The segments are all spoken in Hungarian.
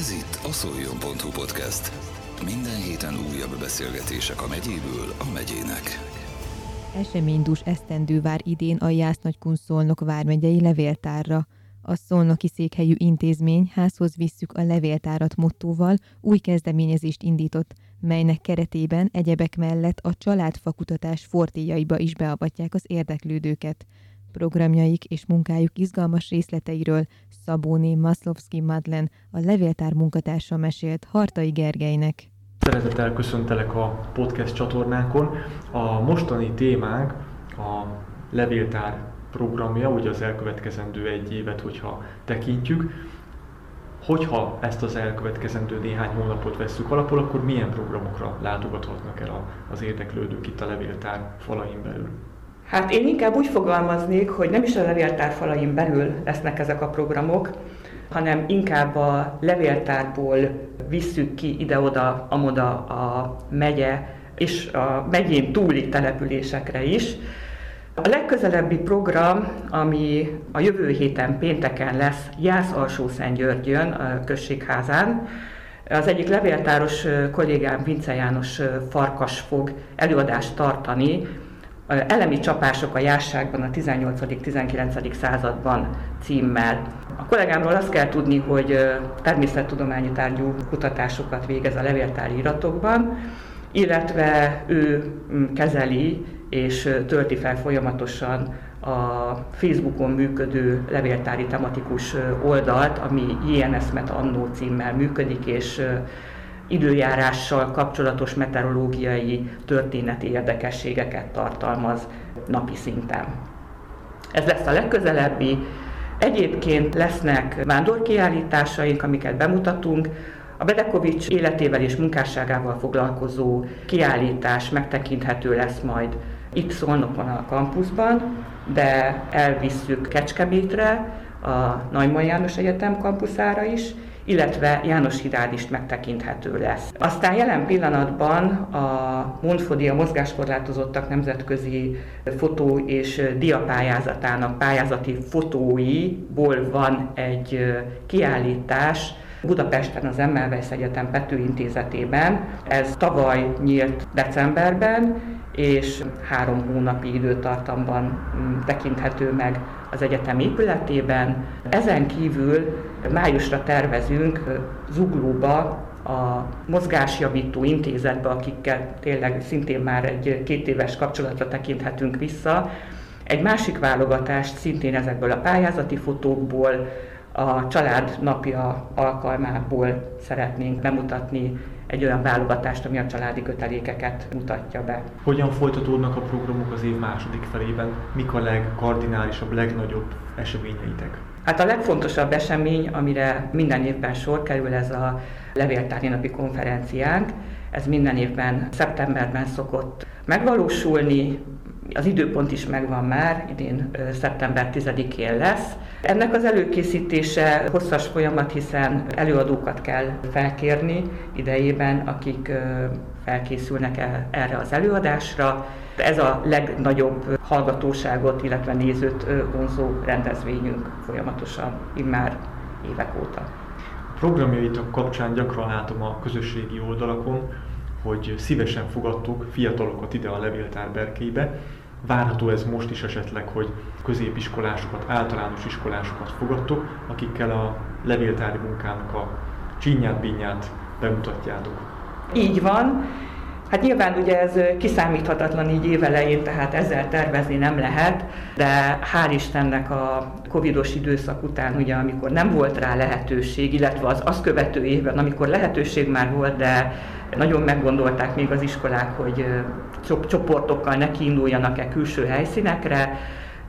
Ez itt a szoljon.hu podcast. Minden héten újabb beszélgetések a megyéből a megyének. Eseménydús esztendő vár idén a Jász-Nagykun Szolnok vármegyei levéltárra. A szolnoki székhelyű intézmény házhoz visszük a levéltárat mottóval új kezdeményezést indított, melynek keretében egyebek mellett a családfakutatás fortéjaiba is beavatják az érdeklődőket. Programjaik és munkájuk izgalmas részleteiről Szabóné Maszlovszki Madlen, a levéltár munkatársa mesélt Hartai Gergelynek. Szeretettel köszöntelek a podcast csatornánkon. A mostani témánk a levéltár programja, ugye az elkövetkezendő egy évet, hogyha tekintjük. Hogyha ezt az elkövetkezendő néhány hónapot vesszük alapul, akkor milyen programokra látogathatnak el az érdeklődők itt a levéltár falain belül? Hát én inkább úgy fogalmaznék, hogy nem is a levéltár falain belül lesznek ezek a programok, hanem inkább a levéltárból visszük ki ide-oda, amoda a megye és a megyén túli településekre is. A legközelebbi program, ami a jövő héten pénteken lesz Jász Alsó-Szentgyörgyön, a községházán, az egyik levéltáros kollégám Vince János Farkas fog előadást tartani Elemi csapások a jásságban a 18.-19. században címmel. A kollégámról azt kell tudni, hogy természettudományi tárgyú kutatásokat végez a levéltári iratokban, illetve ő kezeli és tölti fel folyamatosan a Facebookon működő levéltári tematikus oldalt, ami JNS Meta Annó címmel működik, és időjárással kapcsolatos meteorológiai történeti érdekességeket tartalmaz napi szinten. Ez lesz a legközelebbi. Egyébként lesznek vándorkiállításaink, amiket bemutatunk. A Bedekovics életével és munkásságával foglalkozó kiállítás megtekinthető lesz majd itt Szolnokon a kampuszban, de elvisszük Kecskemétre, a Neumann János Egyetem kampuszára is, illetve János Hirád is megtekinthető lesz. Aztán jelen pillanatban a Mondfodi a mozgáskorlátozottak nemzetközi fotó és diapályázatának pályázati fotóiból van egy kiállítás, Budapesten az Emmelweis Egyetem Pető Intézetében. Ez tavaly nyílt decemberben, és három hónapi időtartamban mm, tekinthető meg az egyetem épületében. Ezen kívül májusra tervezünk Zuglóba a mozgásjavító intézetbe, akikkel tényleg szintén már egy két éves kapcsolatra tekinthetünk vissza, egy másik válogatást szintén ezekből a pályázati fotókból, a család napja alkalmából szeretnénk bemutatni egy olyan válogatást, ami a családi kötelékeket mutatja be. Hogyan folytatódnak a programok az év második felében? Mik a legkardinálisabb, legnagyobb eseményeitek? Hát a legfontosabb esemény, amire minden évben sor kerül, ez a levéltári napi konferenciánk. Ez minden évben szeptemberben szokott megvalósulni, az időpont is megvan már, idén szeptember 10-én lesz. Ennek az előkészítése hosszas folyamat, hiszen előadókat kell felkérni idejében, akik felkészülnek el erre az előadásra. Ez a legnagyobb hallgatóságot, illetve nézőt vonzó rendezvényünk folyamatosan, immár évek óta. A programjaitok kapcsán gyakran látom a közösségi oldalakon, hogy szívesen fogadtuk fiatalokat ide a levéltár berkébe. Várható ez most is esetleg, hogy középiskolásokat, általános iskolásokat fogadtok, akikkel a levéltári munkának a csinyát, binyát bemutatjátok. Így van. Hát nyilván ugye ez kiszámíthatatlan így évelején, tehát ezzel tervezni nem lehet, de hál' Istennek a covidos időszak után, ugye, amikor nem volt rá lehetőség, illetve az azt követő évben, amikor lehetőség már volt, de nagyon meggondolták még az iskolák, hogy csoportokkal ne kiinduljanak-e külső helyszínekre.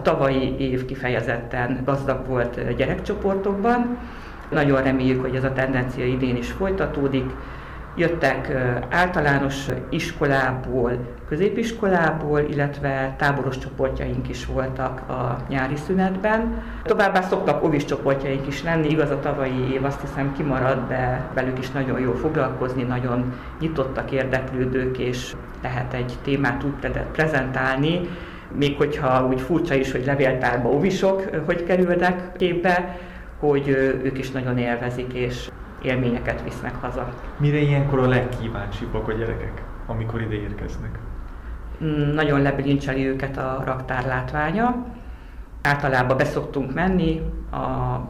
Tavalyi év kifejezetten gazdag volt gyerekcsoportokban. Nagyon reméljük, hogy ez a tendencia idén is folytatódik. Jöttek általános iskolából, középiskolából, illetve táboros csoportjaink is voltak a nyári szünetben. Továbbá szoktak ovis csoportjaink is lenni, igaz a tavalyi év azt hiszem kimarad, de velük is nagyon jó foglalkozni, nagyon nyitottak érdeklődők, és lehet egy témát úgy prezentálni, még hogyha úgy furcsa is, hogy levéltárba ovisok hogy kerülnek képbe, hogy ők is nagyon élvezik, és élményeket visznek haza. Mire ilyenkor a legkíváncsibbak a gyerekek, amikor ide érkeznek? Mm, nagyon lebilincseli őket a raktár látványa. Általában beszoktunk menni, a,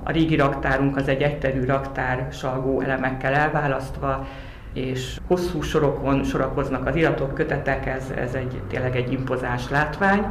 a régi raktárunk az egy egyterű raktár salgó elemekkel elválasztva, és hosszú sorokon sorakoznak az iratok, kötetek, ez, ez egy, tényleg egy impozáns látvány.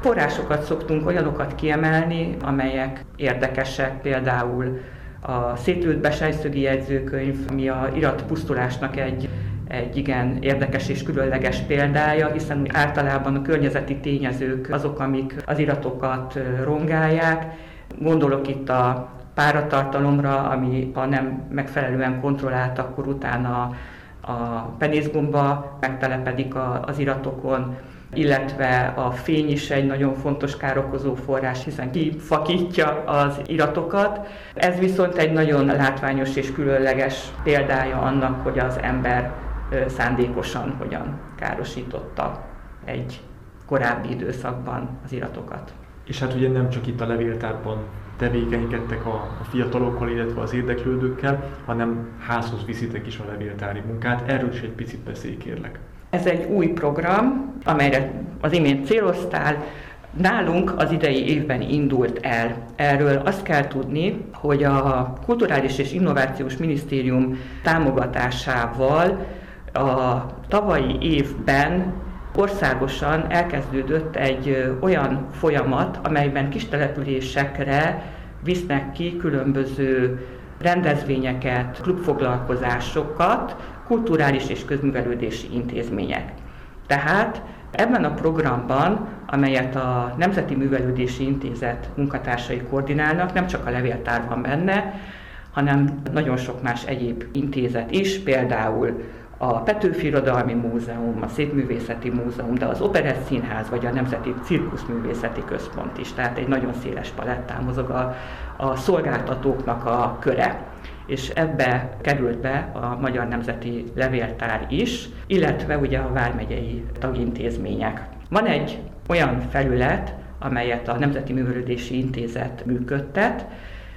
Forrásokat szoktunk olyanokat kiemelni, amelyek érdekesek, például a szétlőtt besejszögi jegyzőkönyv, ami a iratpusztulásnak egy egy igen érdekes és különleges példája, hiszen általában a környezeti tényezők azok, amik az iratokat rongálják. Gondolok itt a páratartalomra, ami ha nem megfelelően kontrollált, akkor utána a penészgomba megtelepedik az iratokon, illetve a fény is egy nagyon fontos károkozó forrás, hiszen kifakítja az iratokat. Ez viszont egy nagyon látványos és különleges példája annak, hogy az ember szándékosan hogyan károsította egy korábbi időszakban az iratokat. És hát ugye nem csak itt a levéltárban tevékenykedtek a, a fiatalokkal, illetve az érdeklődőkkel, hanem házhoz viszitek is a levéltári munkát. Erről is egy picit beszélj, kérlek. Ez egy új program, amelyre az imént céloztál, Nálunk az idei évben indult el. Erről azt kell tudni, hogy a Kulturális és Innovációs Minisztérium támogatásával a tavalyi évben országosan elkezdődött egy olyan folyamat, amelyben kis településekre visznek ki különböző rendezvényeket, klubfoglalkozásokat, kulturális és közművelődési intézmények. Tehát ebben a programban, amelyet a Nemzeti Művelődési Intézet munkatársai koordinálnak, nem csak a levéltár van benne, hanem nagyon sok más egyéb intézet is, például a Petőfi Irodalmi Múzeum, a Szépművészeti Múzeum, de az Operett Színház vagy a Nemzeti Cirkuszművészeti Központ is. Tehát egy nagyon széles palettán mozog a, a szolgáltatóknak a köre és ebbe került be a Magyar Nemzeti Levéltár is, illetve ugye a vármegyei tagintézmények. Van egy olyan felület, amelyet a Nemzeti Művelődési Intézet működtet.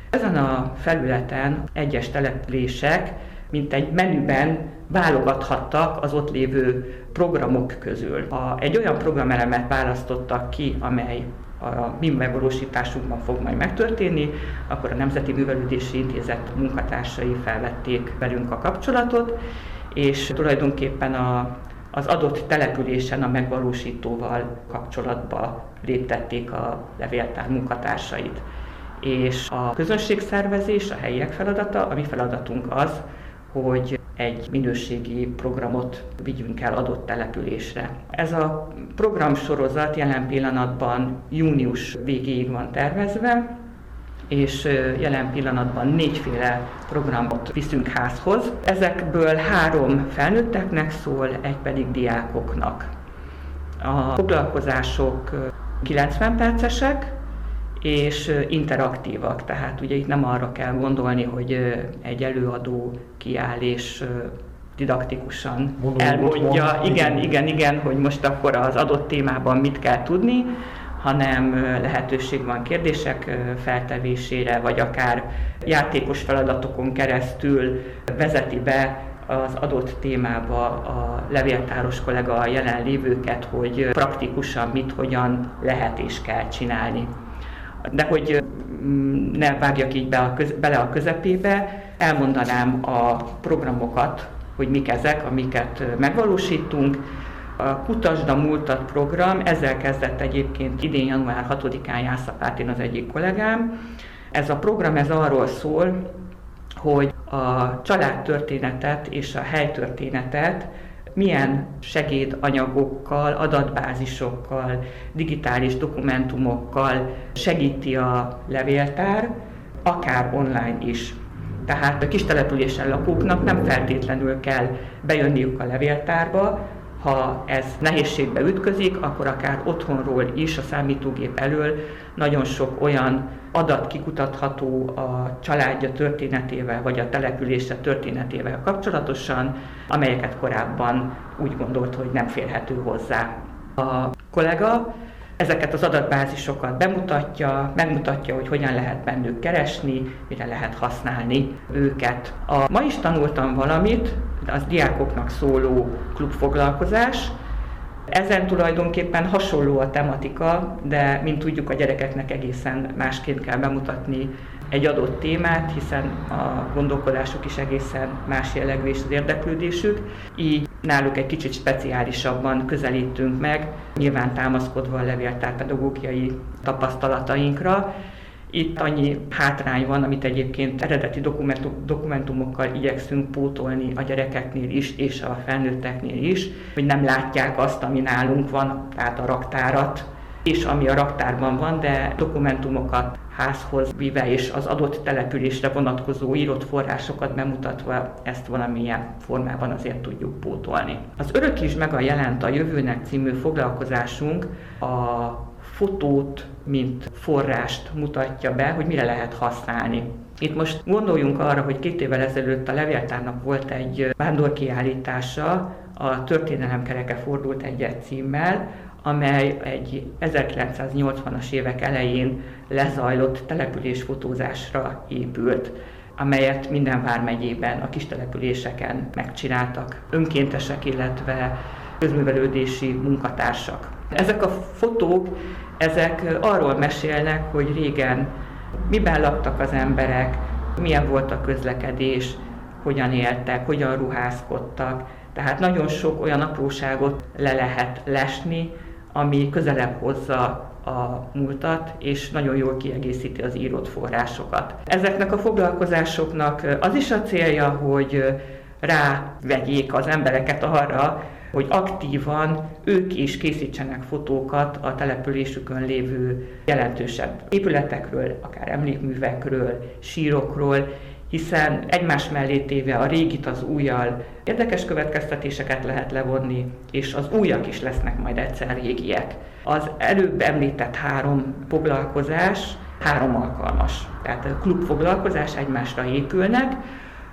Ezen a felületen egyes települések mint egy menüben válogathattak az ott lévő programok közül. Ha egy olyan programelemet választottak ki, amely a mi megvalósításunkban fog majd megtörténni, akkor a Nemzeti Művelődési Intézet munkatársai felvették velünk a kapcsolatot, és tulajdonképpen a, az adott településen a megvalósítóval kapcsolatba léptették a levéltár munkatársait. És a közönségszervezés, a helyiek feladata, a mi feladatunk az, hogy egy minőségi programot vigyünk el adott településre. Ez a programsorozat jelen pillanatban június végéig van tervezve, és jelen pillanatban négyféle programot viszünk házhoz. Ezekből három felnőtteknek szól, egy pedig diákoknak. A foglalkozások 90 percesek, és interaktívak. Tehát ugye itt nem arra kell gondolni, hogy egy előadó kiáll és didaktikusan Mondom, elmondja, mond, igen, igen, igen, hogy most akkor az adott témában mit kell tudni, hanem lehetőség van kérdések feltevésére, vagy akár játékos feladatokon keresztül vezeti be az adott témába a levéltáros kollega a jelenlévőket, hogy praktikusan mit, hogyan lehet és kell csinálni de hogy ne vágjak így be a köz, bele a közepébe, elmondanám a programokat, hogy mik ezek, amiket megvalósítunk. A Kutasd a Múltat program, ezzel kezdett egyébként idén január 6-án Jászapátén az egyik kollégám. Ez a program ez arról szól, hogy a családtörténetet és a helytörténetet milyen segédanyagokkal, adatbázisokkal, digitális dokumentumokkal segíti a levéltár, akár online is. Tehát a kis településen lakóknak nem feltétlenül kell bejönniük a levéltárba, ha ez nehézségbe ütközik, akkor akár otthonról is, a számítógép elől nagyon sok olyan adat kikutatható a családja történetével, vagy a települése történetével kapcsolatosan, amelyeket korábban úgy gondolt, hogy nem férhető hozzá. A kollega ezeket az adatbázisokat bemutatja, megmutatja, hogy hogyan lehet bennük keresni, mire lehet használni őket. A ma is tanultam valamit, az diákoknak szóló klubfoglalkozás, ezen tulajdonképpen hasonló a tematika, de mint tudjuk, a gyerekeknek egészen másként kell bemutatni egy adott témát, hiszen a gondolkodásuk is egészen más jellegű és az érdeklődésük. Így náluk egy kicsit speciálisabban közelítünk meg, nyilván támaszkodva a levéltár pedagógiai tapasztalatainkra, itt annyi hátrány van, amit egyébként eredeti dokumentumokkal igyekszünk pótolni a gyerekeknél is, és a felnőtteknél is, hogy nem látják azt, ami nálunk van, tehát a raktárat, és ami a raktárban van, de dokumentumokat házhoz vive és az adott településre vonatkozó írott forrásokat bemutatva ezt valamilyen formában azért tudjuk pótolni. Az Örökíts meg a jelent a jövőnek című foglalkozásunk a fotót, mint forrást mutatja be, hogy mire lehet használni. Itt most gondoljunk arra, hogy két évvel ezelőtt a levéltárnak volt egy vándorkiállítása, a Történelemkereke fordult egyet címmel, amely egy 1980-as évek elején lezajlott településfotózásra épült amelyet minden vármegyében, a kis településeken megcsináltak önkéntesek, illetve közművelődési munkatársak. Ezek a fotók, ezek arról mesélnek, hogy régen miben laktak az emberek, milyen volt a közlekedés, hogyan éltek, hogyan ruházkodtak. Tehát nagyon sok olyan apróságot le lehet lesni, ami közelebb hozza a múltat, és nagyon jól kiegészíti az írott forrásokat. Ezeknek a foglalkozásoknak az is a célja, hogy rávegyék az embereket arra, hogy aktívan ők is készítsenek fotókat a településükön lévő jelentősebb épületekről, akár emlékművekről, sírokról, hiszen egymás mellé téve a régit az újjal érdekes következtetéseket lehet levonni, és az újak is lesznek majd egyszer régiek. Az előbb említett három foglalkozás három alkalmas. Tehát a klubfoglalkozás egymásra épülnek,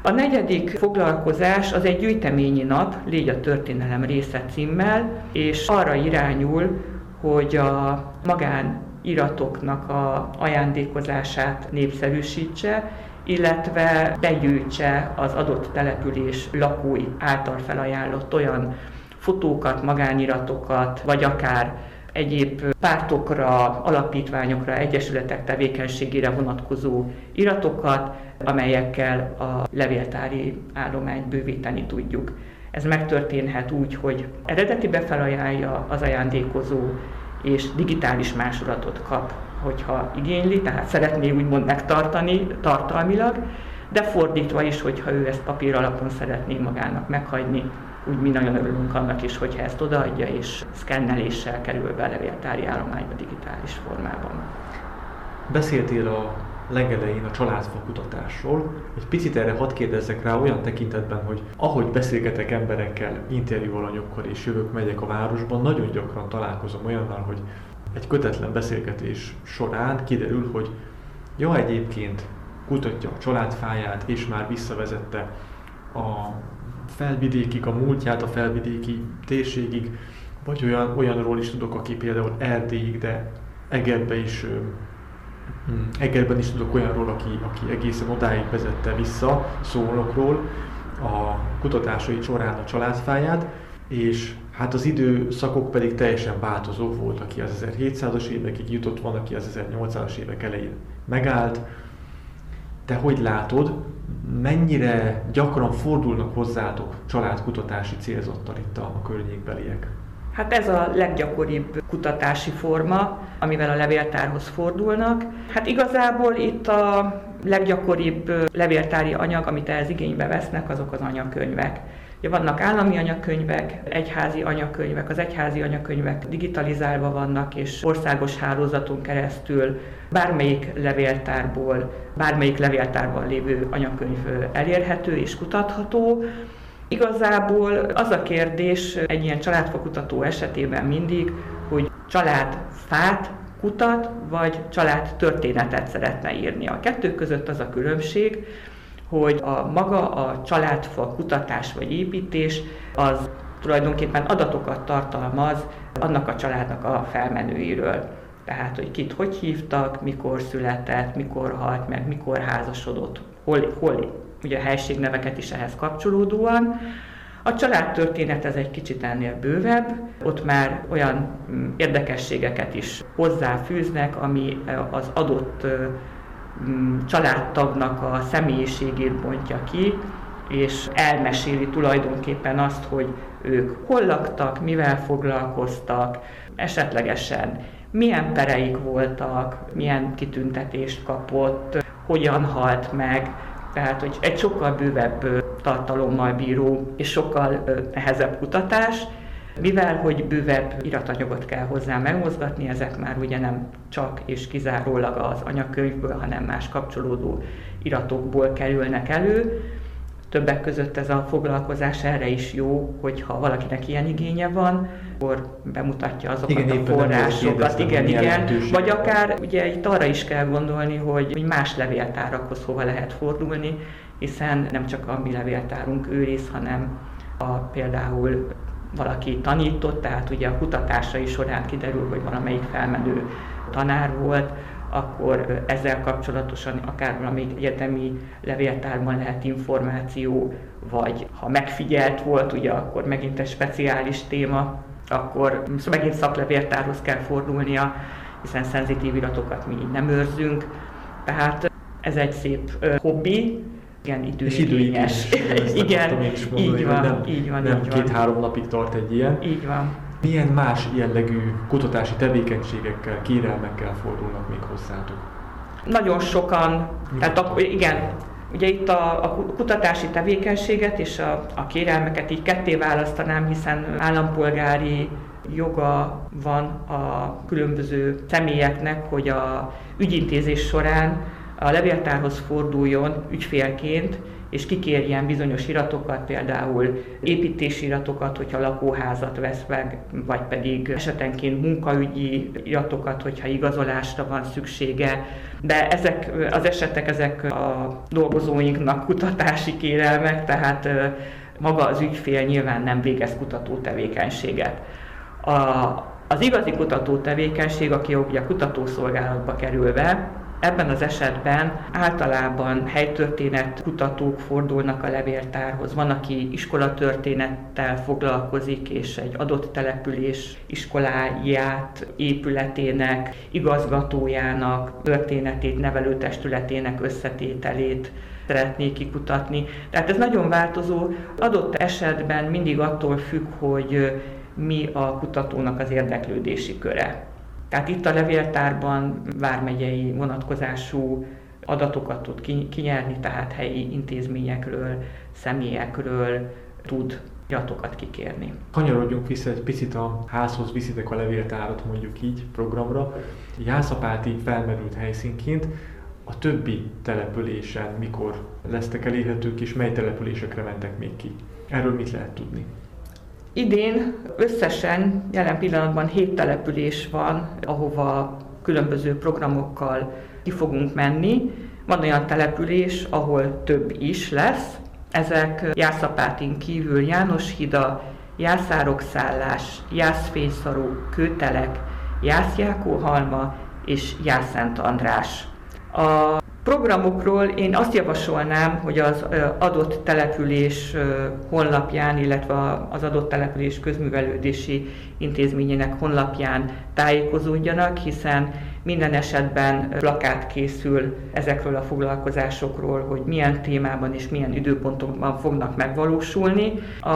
a negyedik foglalkozás az egy gyűjteményi nap, Légy a történelem része címmel, és arra irányul, hogy a magán iratoknak a ajándékozását népszerűsítse, illetve begyűjtse az adott település lakói által felajánlott olyan fotókat, magániratokat, vagy akár egyéb pártokra, alapítványokra, egyesületek tevékenységére vonatkozó iratokat, amelyekkel a levéltári állományt bővíteni tudjuk. Ez megtörténhet úgy, hogy eredeti befelajánlja az ajándékozó, és digitális másolatot kap, hogyha igényli, tehát szeretné úgymond megtartani tartalmilag, de fordítva is, hogyha ő ezt papír alapon szeretné magának meghagyni, úgy mi nagyon örülünk annak is, hogyha ezt odaadja, és szkenneléssel kerül be a levéltári állományba digitális formában. Beszéltél a legelején a családfokutatásról. Egy picit erre hadd kérdezzek rá olyan tekintetben, hogy ahogy beszélgetek emberekkel, interjúalanyokkal és jövök, megyek a városban, nagyon gyakran találkozom olyannal, hogy egy kötetlen beszélgetés során kiderül, hogy ja, egyébként kutatja a családfáját, és már visszavezette a felvidékig, a múltját, a felvidéki térségig, vagy olyan, olyanról is tudok, aki például Erdélyig, de Egerbe is, hmm, Egerben is tudok olyanról, aki, aki egészen odáig vezette vissza Szolnokról a kutatásai során a családfáját, és hát az időszakok pedig teljesen változók volt, aki az 1700-as évekig jutott, van, aki az 1800-as évek elején megállt. Te hogy látod, mennyire gyakran fordulnak hozzátok családkutatási célzottan itt a környékbeliek? Hát ez a leggyakoribb kutatási forma, amivel a levéltárhoz fordulnak. Hát igazából itt a leggyakoribb levéltári anyag, amit ehhez igénybe vesznek, azok az anyakönyvek. Ugye vannak állami anyakönyvek, egyházi anyakönyvek, az egyházi anyakönyvek digitalizálva vannak, és országos hálózaton keresztül bármelyik levéltárból, bármelyik levéltárban lévő anyakönyv elérhető és kutatható. Igazából az a kérdés egy ilyen családfakutató esetében mindig, hogy családfát kutat, vagy család történetet szeretne írni. A kettő között az a különbség, hogy a maga a családfa kutatás vagy építés az tulajdonképpen adatokat tartalmaz annak a családnak a felmenőiről. Tehát, hogy kit hogy hívtak, mikor született, mikor halt meg, mikor házasodott, hol, hol ugye a helységneveket is ehhez kapcsolódóan. A családtörténet ez egy kicsit ennél bővebb, ott már olyan mm, érdekességeket is hozzáfűznek, ami az adott mm, családtagnak a személyiségét bontja ki, és elmeséli tulajdonképpen azt, hogy ők hol laktak, mivel foglalkoztak, esetlegesen milyen pereik voltak, milyen kitüntetést kapott, hogyan halt meg, tehát hogy egy sokkal bővebb tartalommal bíró és sokkal nehezebb kutatás, mivel hogy bővebb iratanyagot kell hozzá megmozgatni, ezek már ugye nem csak és kizárólag az anyakönyvből, hanem más kapcsolódó iratokból kerülnek elő, Többek között ez a foglalkozás erre is jó, hogyha valakinek ilyen igénye van, akkor bemutatja azokat igen, a forrásokat, igen, igen, vagy akár ugye itt arra is kell gondolni, hogy más levéltárakhoz hova lehet fordulni, hiszen nem csak a mi levéltárunk őriz, hanem a, például valaki tanított, tehát ugye a kutatásai során kiderül, hogy valamelyik felmenő tanár volt, akkor ezzel kapcsolatosan akár valami egyetemi levéltárban lehet információ, vagy ha megfigyelt volt, ugye akkor megint egy speciális téma, akkor megint szaklevéltárhoz kell fordulnia, hiszen szenzitív iratokat mi így nem őrzünk. Tehát ez egy szép hobbi, igen, időigényes. igen, így van, nem, így van, nem két-három napig tart egy ilyen. Így van. Milyen más jellegű kutatási tevékenységekkel, kérelmekkel fordulnak még hozzátok? Nagyon sokan, tehát a, igen, Ugye itt a, a kutatási tevékenységet és a, a kérelmeket így ketté választanám, hiszen állampolgári joga van a különböző személyeknek, hogy a ügyintézés során a levéltárhoz forduljon ügyfélként, és kikérjen bizonyos iratokat, például építési iratokat, hogyha lakóházat vesz meg, vagy pedig esetenként munkaügyi iratokat, hogyha igazolásra van szüksége. De ezek az esetek, ezek a dolgozóinknak kutatási kérelmek, tehát maga az ügyfél nyilván nem végez kutató tevékenységet. A, az igazi kutató tevékenység, aki ugye a kutatószolgálatba kerül be, Ebben az esetben általában helytörténet kutatók fordulnak a levéltárhoz. Van, aki iskolatörténettel foglalkozik, és egy adott település iskoláját, épületének, igazgatójának, történetét, nevelőtestületének összetételét szeretnék kikutatni. Tehát ez nagyon változó. Adott esetben mindig attól függ, hogy mi a kutatónak az érdeklődési köre. Tehát itt a levéltárban vármegyei vonatkozású adatokat tud kinyerni, tehát helyi intézményekről, személyekről tud iratokat kikérni. Kanyarodjunk vissza egy picit a házhoz viszitek a levéltárat mondjuk így programra. Jászapáti felmerült helyszínként a többi településen mikor lesztek elérhetők, és mely településekre mentek még ki? Erről mit lehet tudni? Idén összesen jelen pillanatban hét település van, ahova különböző programokkal ki fogunk menni. Van olyan település, ahol több is lesz. Ezek Jászapátin kívül Jánoshida, Jászárokszállás, Jászfényszaró, Kőtelek, Jászjákóhalma és Jászent András. A programokról én azt javasolnám, hogy az adott település honlapján, illetve az adott település közművelődési intézményének honlapján tájékozódjanak, hiszen minden esetben plakát készül ezekről a foglalkozásokról, hogy milyen témában és milyen időpontokban fognak megvalósulni. A,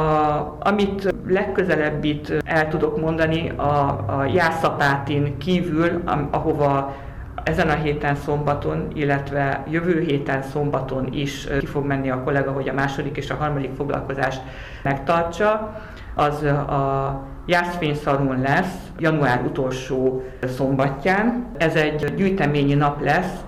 amit legközelebb itt el tudok mondani, a, a Jászapátin kívül, ahova ezen a héten szombaton, illetve jövő héten szombaton is ki fog menni a kollega, hogy a második és a harmadik foglalkozást megtartsa. Az a Jászfényszalon lesz január utolsó szombatján. Ez egy gyűjteményi nap lesz,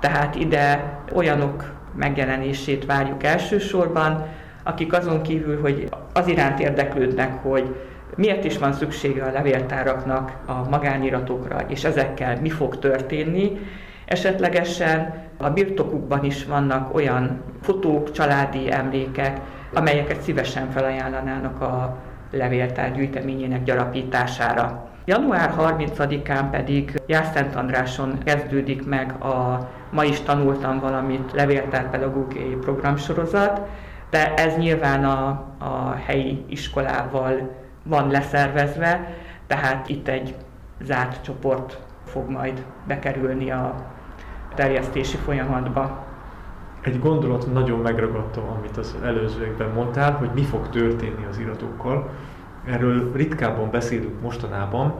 tehát ide olyanok megjelenését várjuk elsősorban, akik azon kívül, hogy az iránt érdeklődnek, hogy miért is van szüksége a levéltáraknak a magániratokra, és ezekkel mi fog történni. Esetlegesen a birtokukban is vannak olyan fotók, családi emlékek, amelyeket szívesen felajánlanának a levéltár gyűjteményének gyarapítására. Január 30-án pedig Jászent Andráson kezdődik meg a Ma is tanultam valamit levéltárpedagógiai programsorozat, de ez nyilván a, a helyi iskolával van leszervezve, tehát itt egy zárt csoport fog majd bekerülni a terjesztési folyamatba. Egy gondolat nagyon megragadta, amit az előzőekben mondtál, hogy mi fog történni az iratokkal. Erről ritkábban beszélünk mostanában,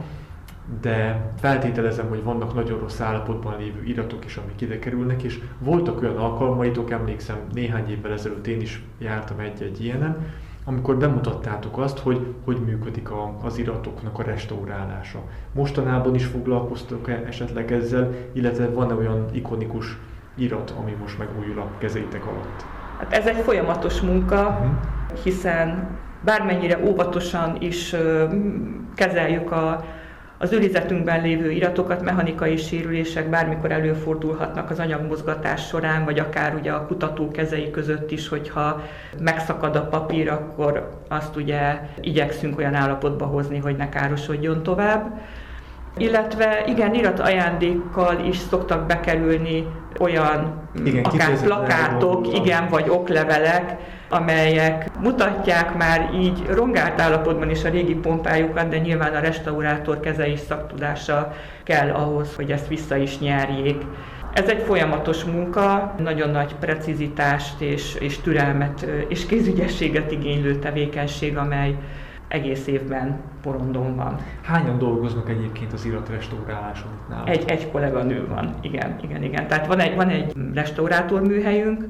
de feltételezem, hogy vannak nagyon rossz állapotban lévő iratok is, amik ide kerülnek, és voltak olyan alkalmaitok, emlékszem, néhány évvel ezelőtt én is jártam egy-egy ilyenen, amikor bemutattátok azt, hogy hogy működik a, az iratoknak a restaurálása. Mostanában is foglalkoztok -e esetleg ezzel, illetve van-e olyan ikonikus irat, ami most megújul a kezeitek alatt? Hát ez egy folyamatos munka, uh-huh. hiszen bármennyire óvatosan is kezeljük a, az őrizetünkben lévő iratokat, mechanikai sérülések bármikor előfordulhatnak az anyagmozgatás során, vagy akár ugye a kutató kezei között is, hogyha megszakad a papír, akkor azt ugye igyekszünk olyan állapotba hozni, hogy ne károsodjon tovább. Illetve igen, irat ajándékkal is szoktak bekerülni olyan igen, akár plakátok, igen, vagy oklevelek, amelyek mutatják már így rongált állapotban is a régi pompájukat, de nyilván a restaurátor keze és szaktudása kell ahhoz, hogy ezt vissza is nyerjék. Ez egy folyamatos munka, nagyon nagy precizitást és, és türelmet és kézügyességet igénylő tevékenység, amely egész évben porondon van. Hányan dolgoznak egyébként az restauráláson itt Egy, egy kolléganő van, igen, igen, igen. Tehát van egy, van egy restaurátorműhelyünk,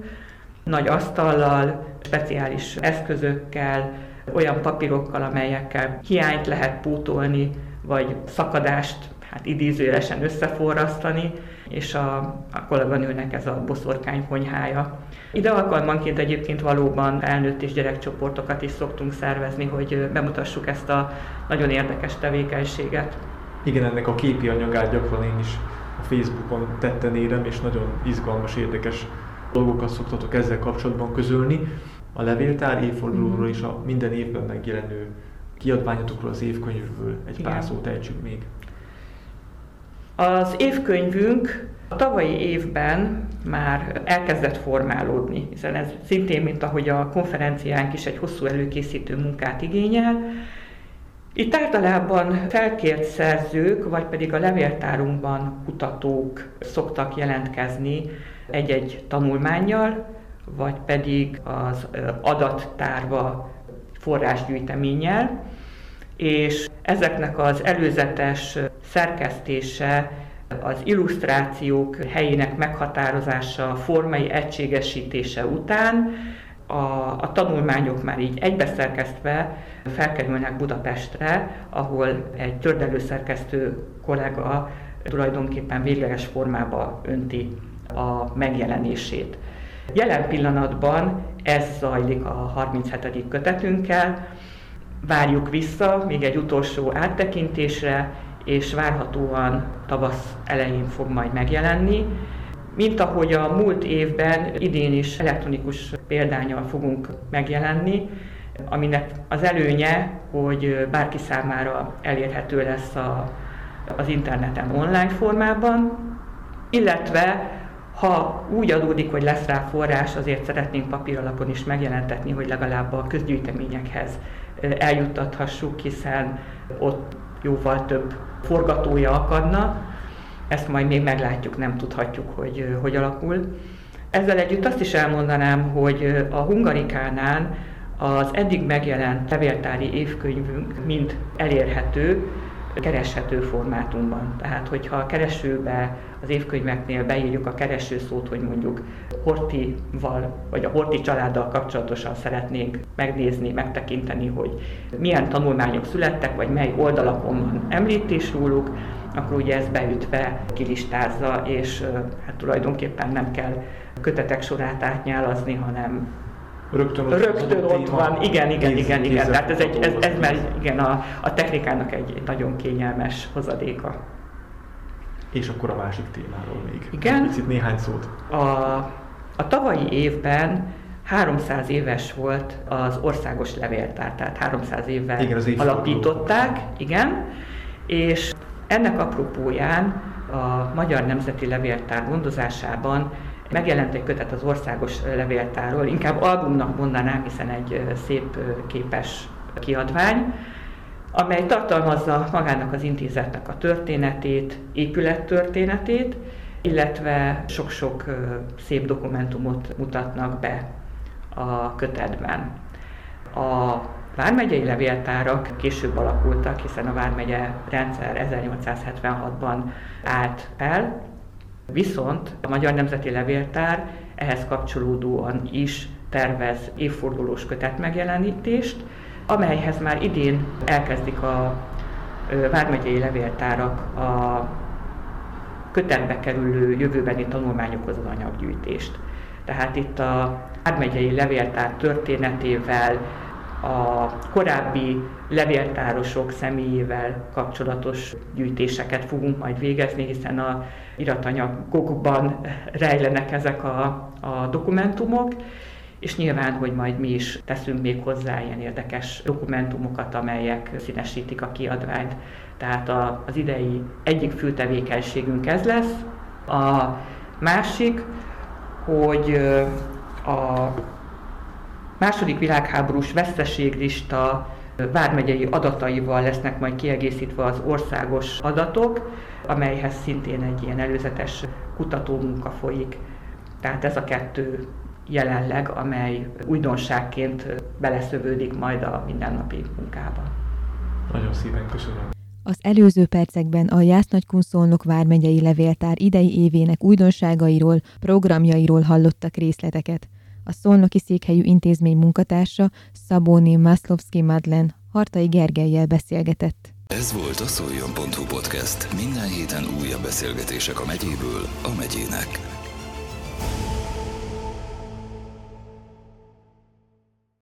nagy asztallal, speciális eszközökkel, olyan papírokkal, amelyekkel hiányt lehet pótolni, vagy szakadást hát idézőjelesen összeforrasztani, és a, a kolléganőnek ez a boszorkány konyhája. Ide alkalmanként egyébként valóban elnőtt és gyerekcsoportokat is szoktunk szervezni, hogy bemutassuk ezt a nagyon érdekes tevékenységet. Igen, ennek a képi anyagát gyakran én is a Facebookon tetten érem, és nagyon izgalmas, érdekes dolgokat szoktatok ezzel kapcsolatban közölni. A levéltár évfordulóról is a minden évben megjelenő kiadványotokról, az évkönyvből egy Igen. pár szót ejtsük még. Az évkönyvünk a tavalyi évben már elkezdett formálódni, hiszen ez szintén, mint ahogy a konferenciánk is egy hosszú előkészítő munkát igényel. Itt általában felkért szerzők, vagy pedig a levéltárunkban kutatók szoktak jelentkezni egy-egy tanulmányjal, vagy pedig az adattárba forrásgyűjteménnyel, és ezeknek az előzetes szerkesztése, az illusztrációk helyének meghatározása, formai egységesítése után a, a tanulmányok már így egybeszerkesztve felkerülnek Budapestre, ahol egy tördelőszerkesztő kollega tulajdonképpen végleges formába önti a megjelenését. Jelen pillanatban ez zajlik a 37. kötetünkkel, várjuk vissza még egy utolsó áttekintésre, és várhatóan tavasz elején fog majd megjelenni. Mint ahogy a múlt évben, idén is elektronikus példányal fogunk megjelenni, aminek az előnye, hogy bárki számára elérhető lesz a, az interneten online formában, illetve ha úgy adódik, hogy lesz rá forrás, azért szeretnénk papíralapon is megjelentetni, hogy legalább a közgyűjteményekhez eljuttathassuk, hiszen ott jóval több forgatója akadna. Ezt majd még meglátjuk, nem tudhatjuk, hogy hogy alakul. Ezzel együtt azt is elmondanám, hogy a Hungarikánál az eddig megjelent levéltári évkönyvünk mind elérhető, kereshető formátumban. Tehát, hogyha a keresőbe, az évkönyveknél beírjuk a keresőszót, hogy mondjuk Hortival, vagy a Horti családdal kapcsolatosan szeretnénk megnézni, megtekinteni, hogy milyen tanulmányok születtek, vagy mely oldalakon van említés róluk, akkor ugye ez beütve kilistázza, és hát tulajdonképpen nem kell kötetek sorát átnyálazni, hanem Rögtön ott, Rögtön ott van, igen, igen, kéz, igen, igen. Tehát ez, egy, ez, ez már igen, a, a technikának egy, nagyon kényelmes hozadéka. És akkor a másik témáról még. Igen. Picit néhány szót. A, a tavalyi évben 300 éves volt az országos levéltár, tehát 300 évvel igen, az alapították, igen, és ennek apropóján a Magyar Nemzeti Levéltár gondozásában megjelent egy kötet az országos levéltárról, inkább albumnak mondanám, hiszen egy szép képes kiadvány, amely tartalmazza magának az intézetnek a történetét, épülettörténetét, illetve sok-sok szép dokumentumot mutatnak be a kötetben. A vármegyei levéltárak később alakultak, hiszen a vármegye rendszer 1876-ban állt fel, viszont a Magyar Nemzeti Levéltár ehhez kapcsolódóan is tervez évfordulós kötet megjelenítést, amelyhez már idén elkezdik a vármegyei levéltárak a kötetbe kerülő jövőbeni tanulmányokhoz az anyaggyűjtést. Tehát itt a vármegyei levéltár történetével, a korábbi levéltárosok személyével kapcsolatos gyűjtéseket fogunk majd végezni, hiszen a iratanyagokban rejlenek ezek a, a dokumentumok, és nyilván, hogy majd mi is teszünk még hozzá ilyen érdekes dokumentumokat, amelyek színesítik a kiadványt. Tehát a, az idei egyik fő tevékenységünk ez lesz. A másik, hogy a második világháborús veszteséglista vármegyei adataival lesznek majd kiegészítve az országos adatok, amelyhez szintén egy ilyen előzetes kutatómunka folyik. Tehát ez a kettő jelenleg, amely újdonságként beleszövődik majd a mindennapi munkába. Nagyon szépen köszönöm. Az előző percekben a Jász-Nagykunszolnok vármegyei levéltár idei évének újdonságairól, programjairól hallottak részleteket. A Szolnoki Székhelyű Intézmény munkatársa Szabóni Maszlovszki Madlen Hartai Gergelyel beszélgetett. Ez volt a szoljon.hu podcast. Minden héten újabb beszélgetések a megyéből a megyének.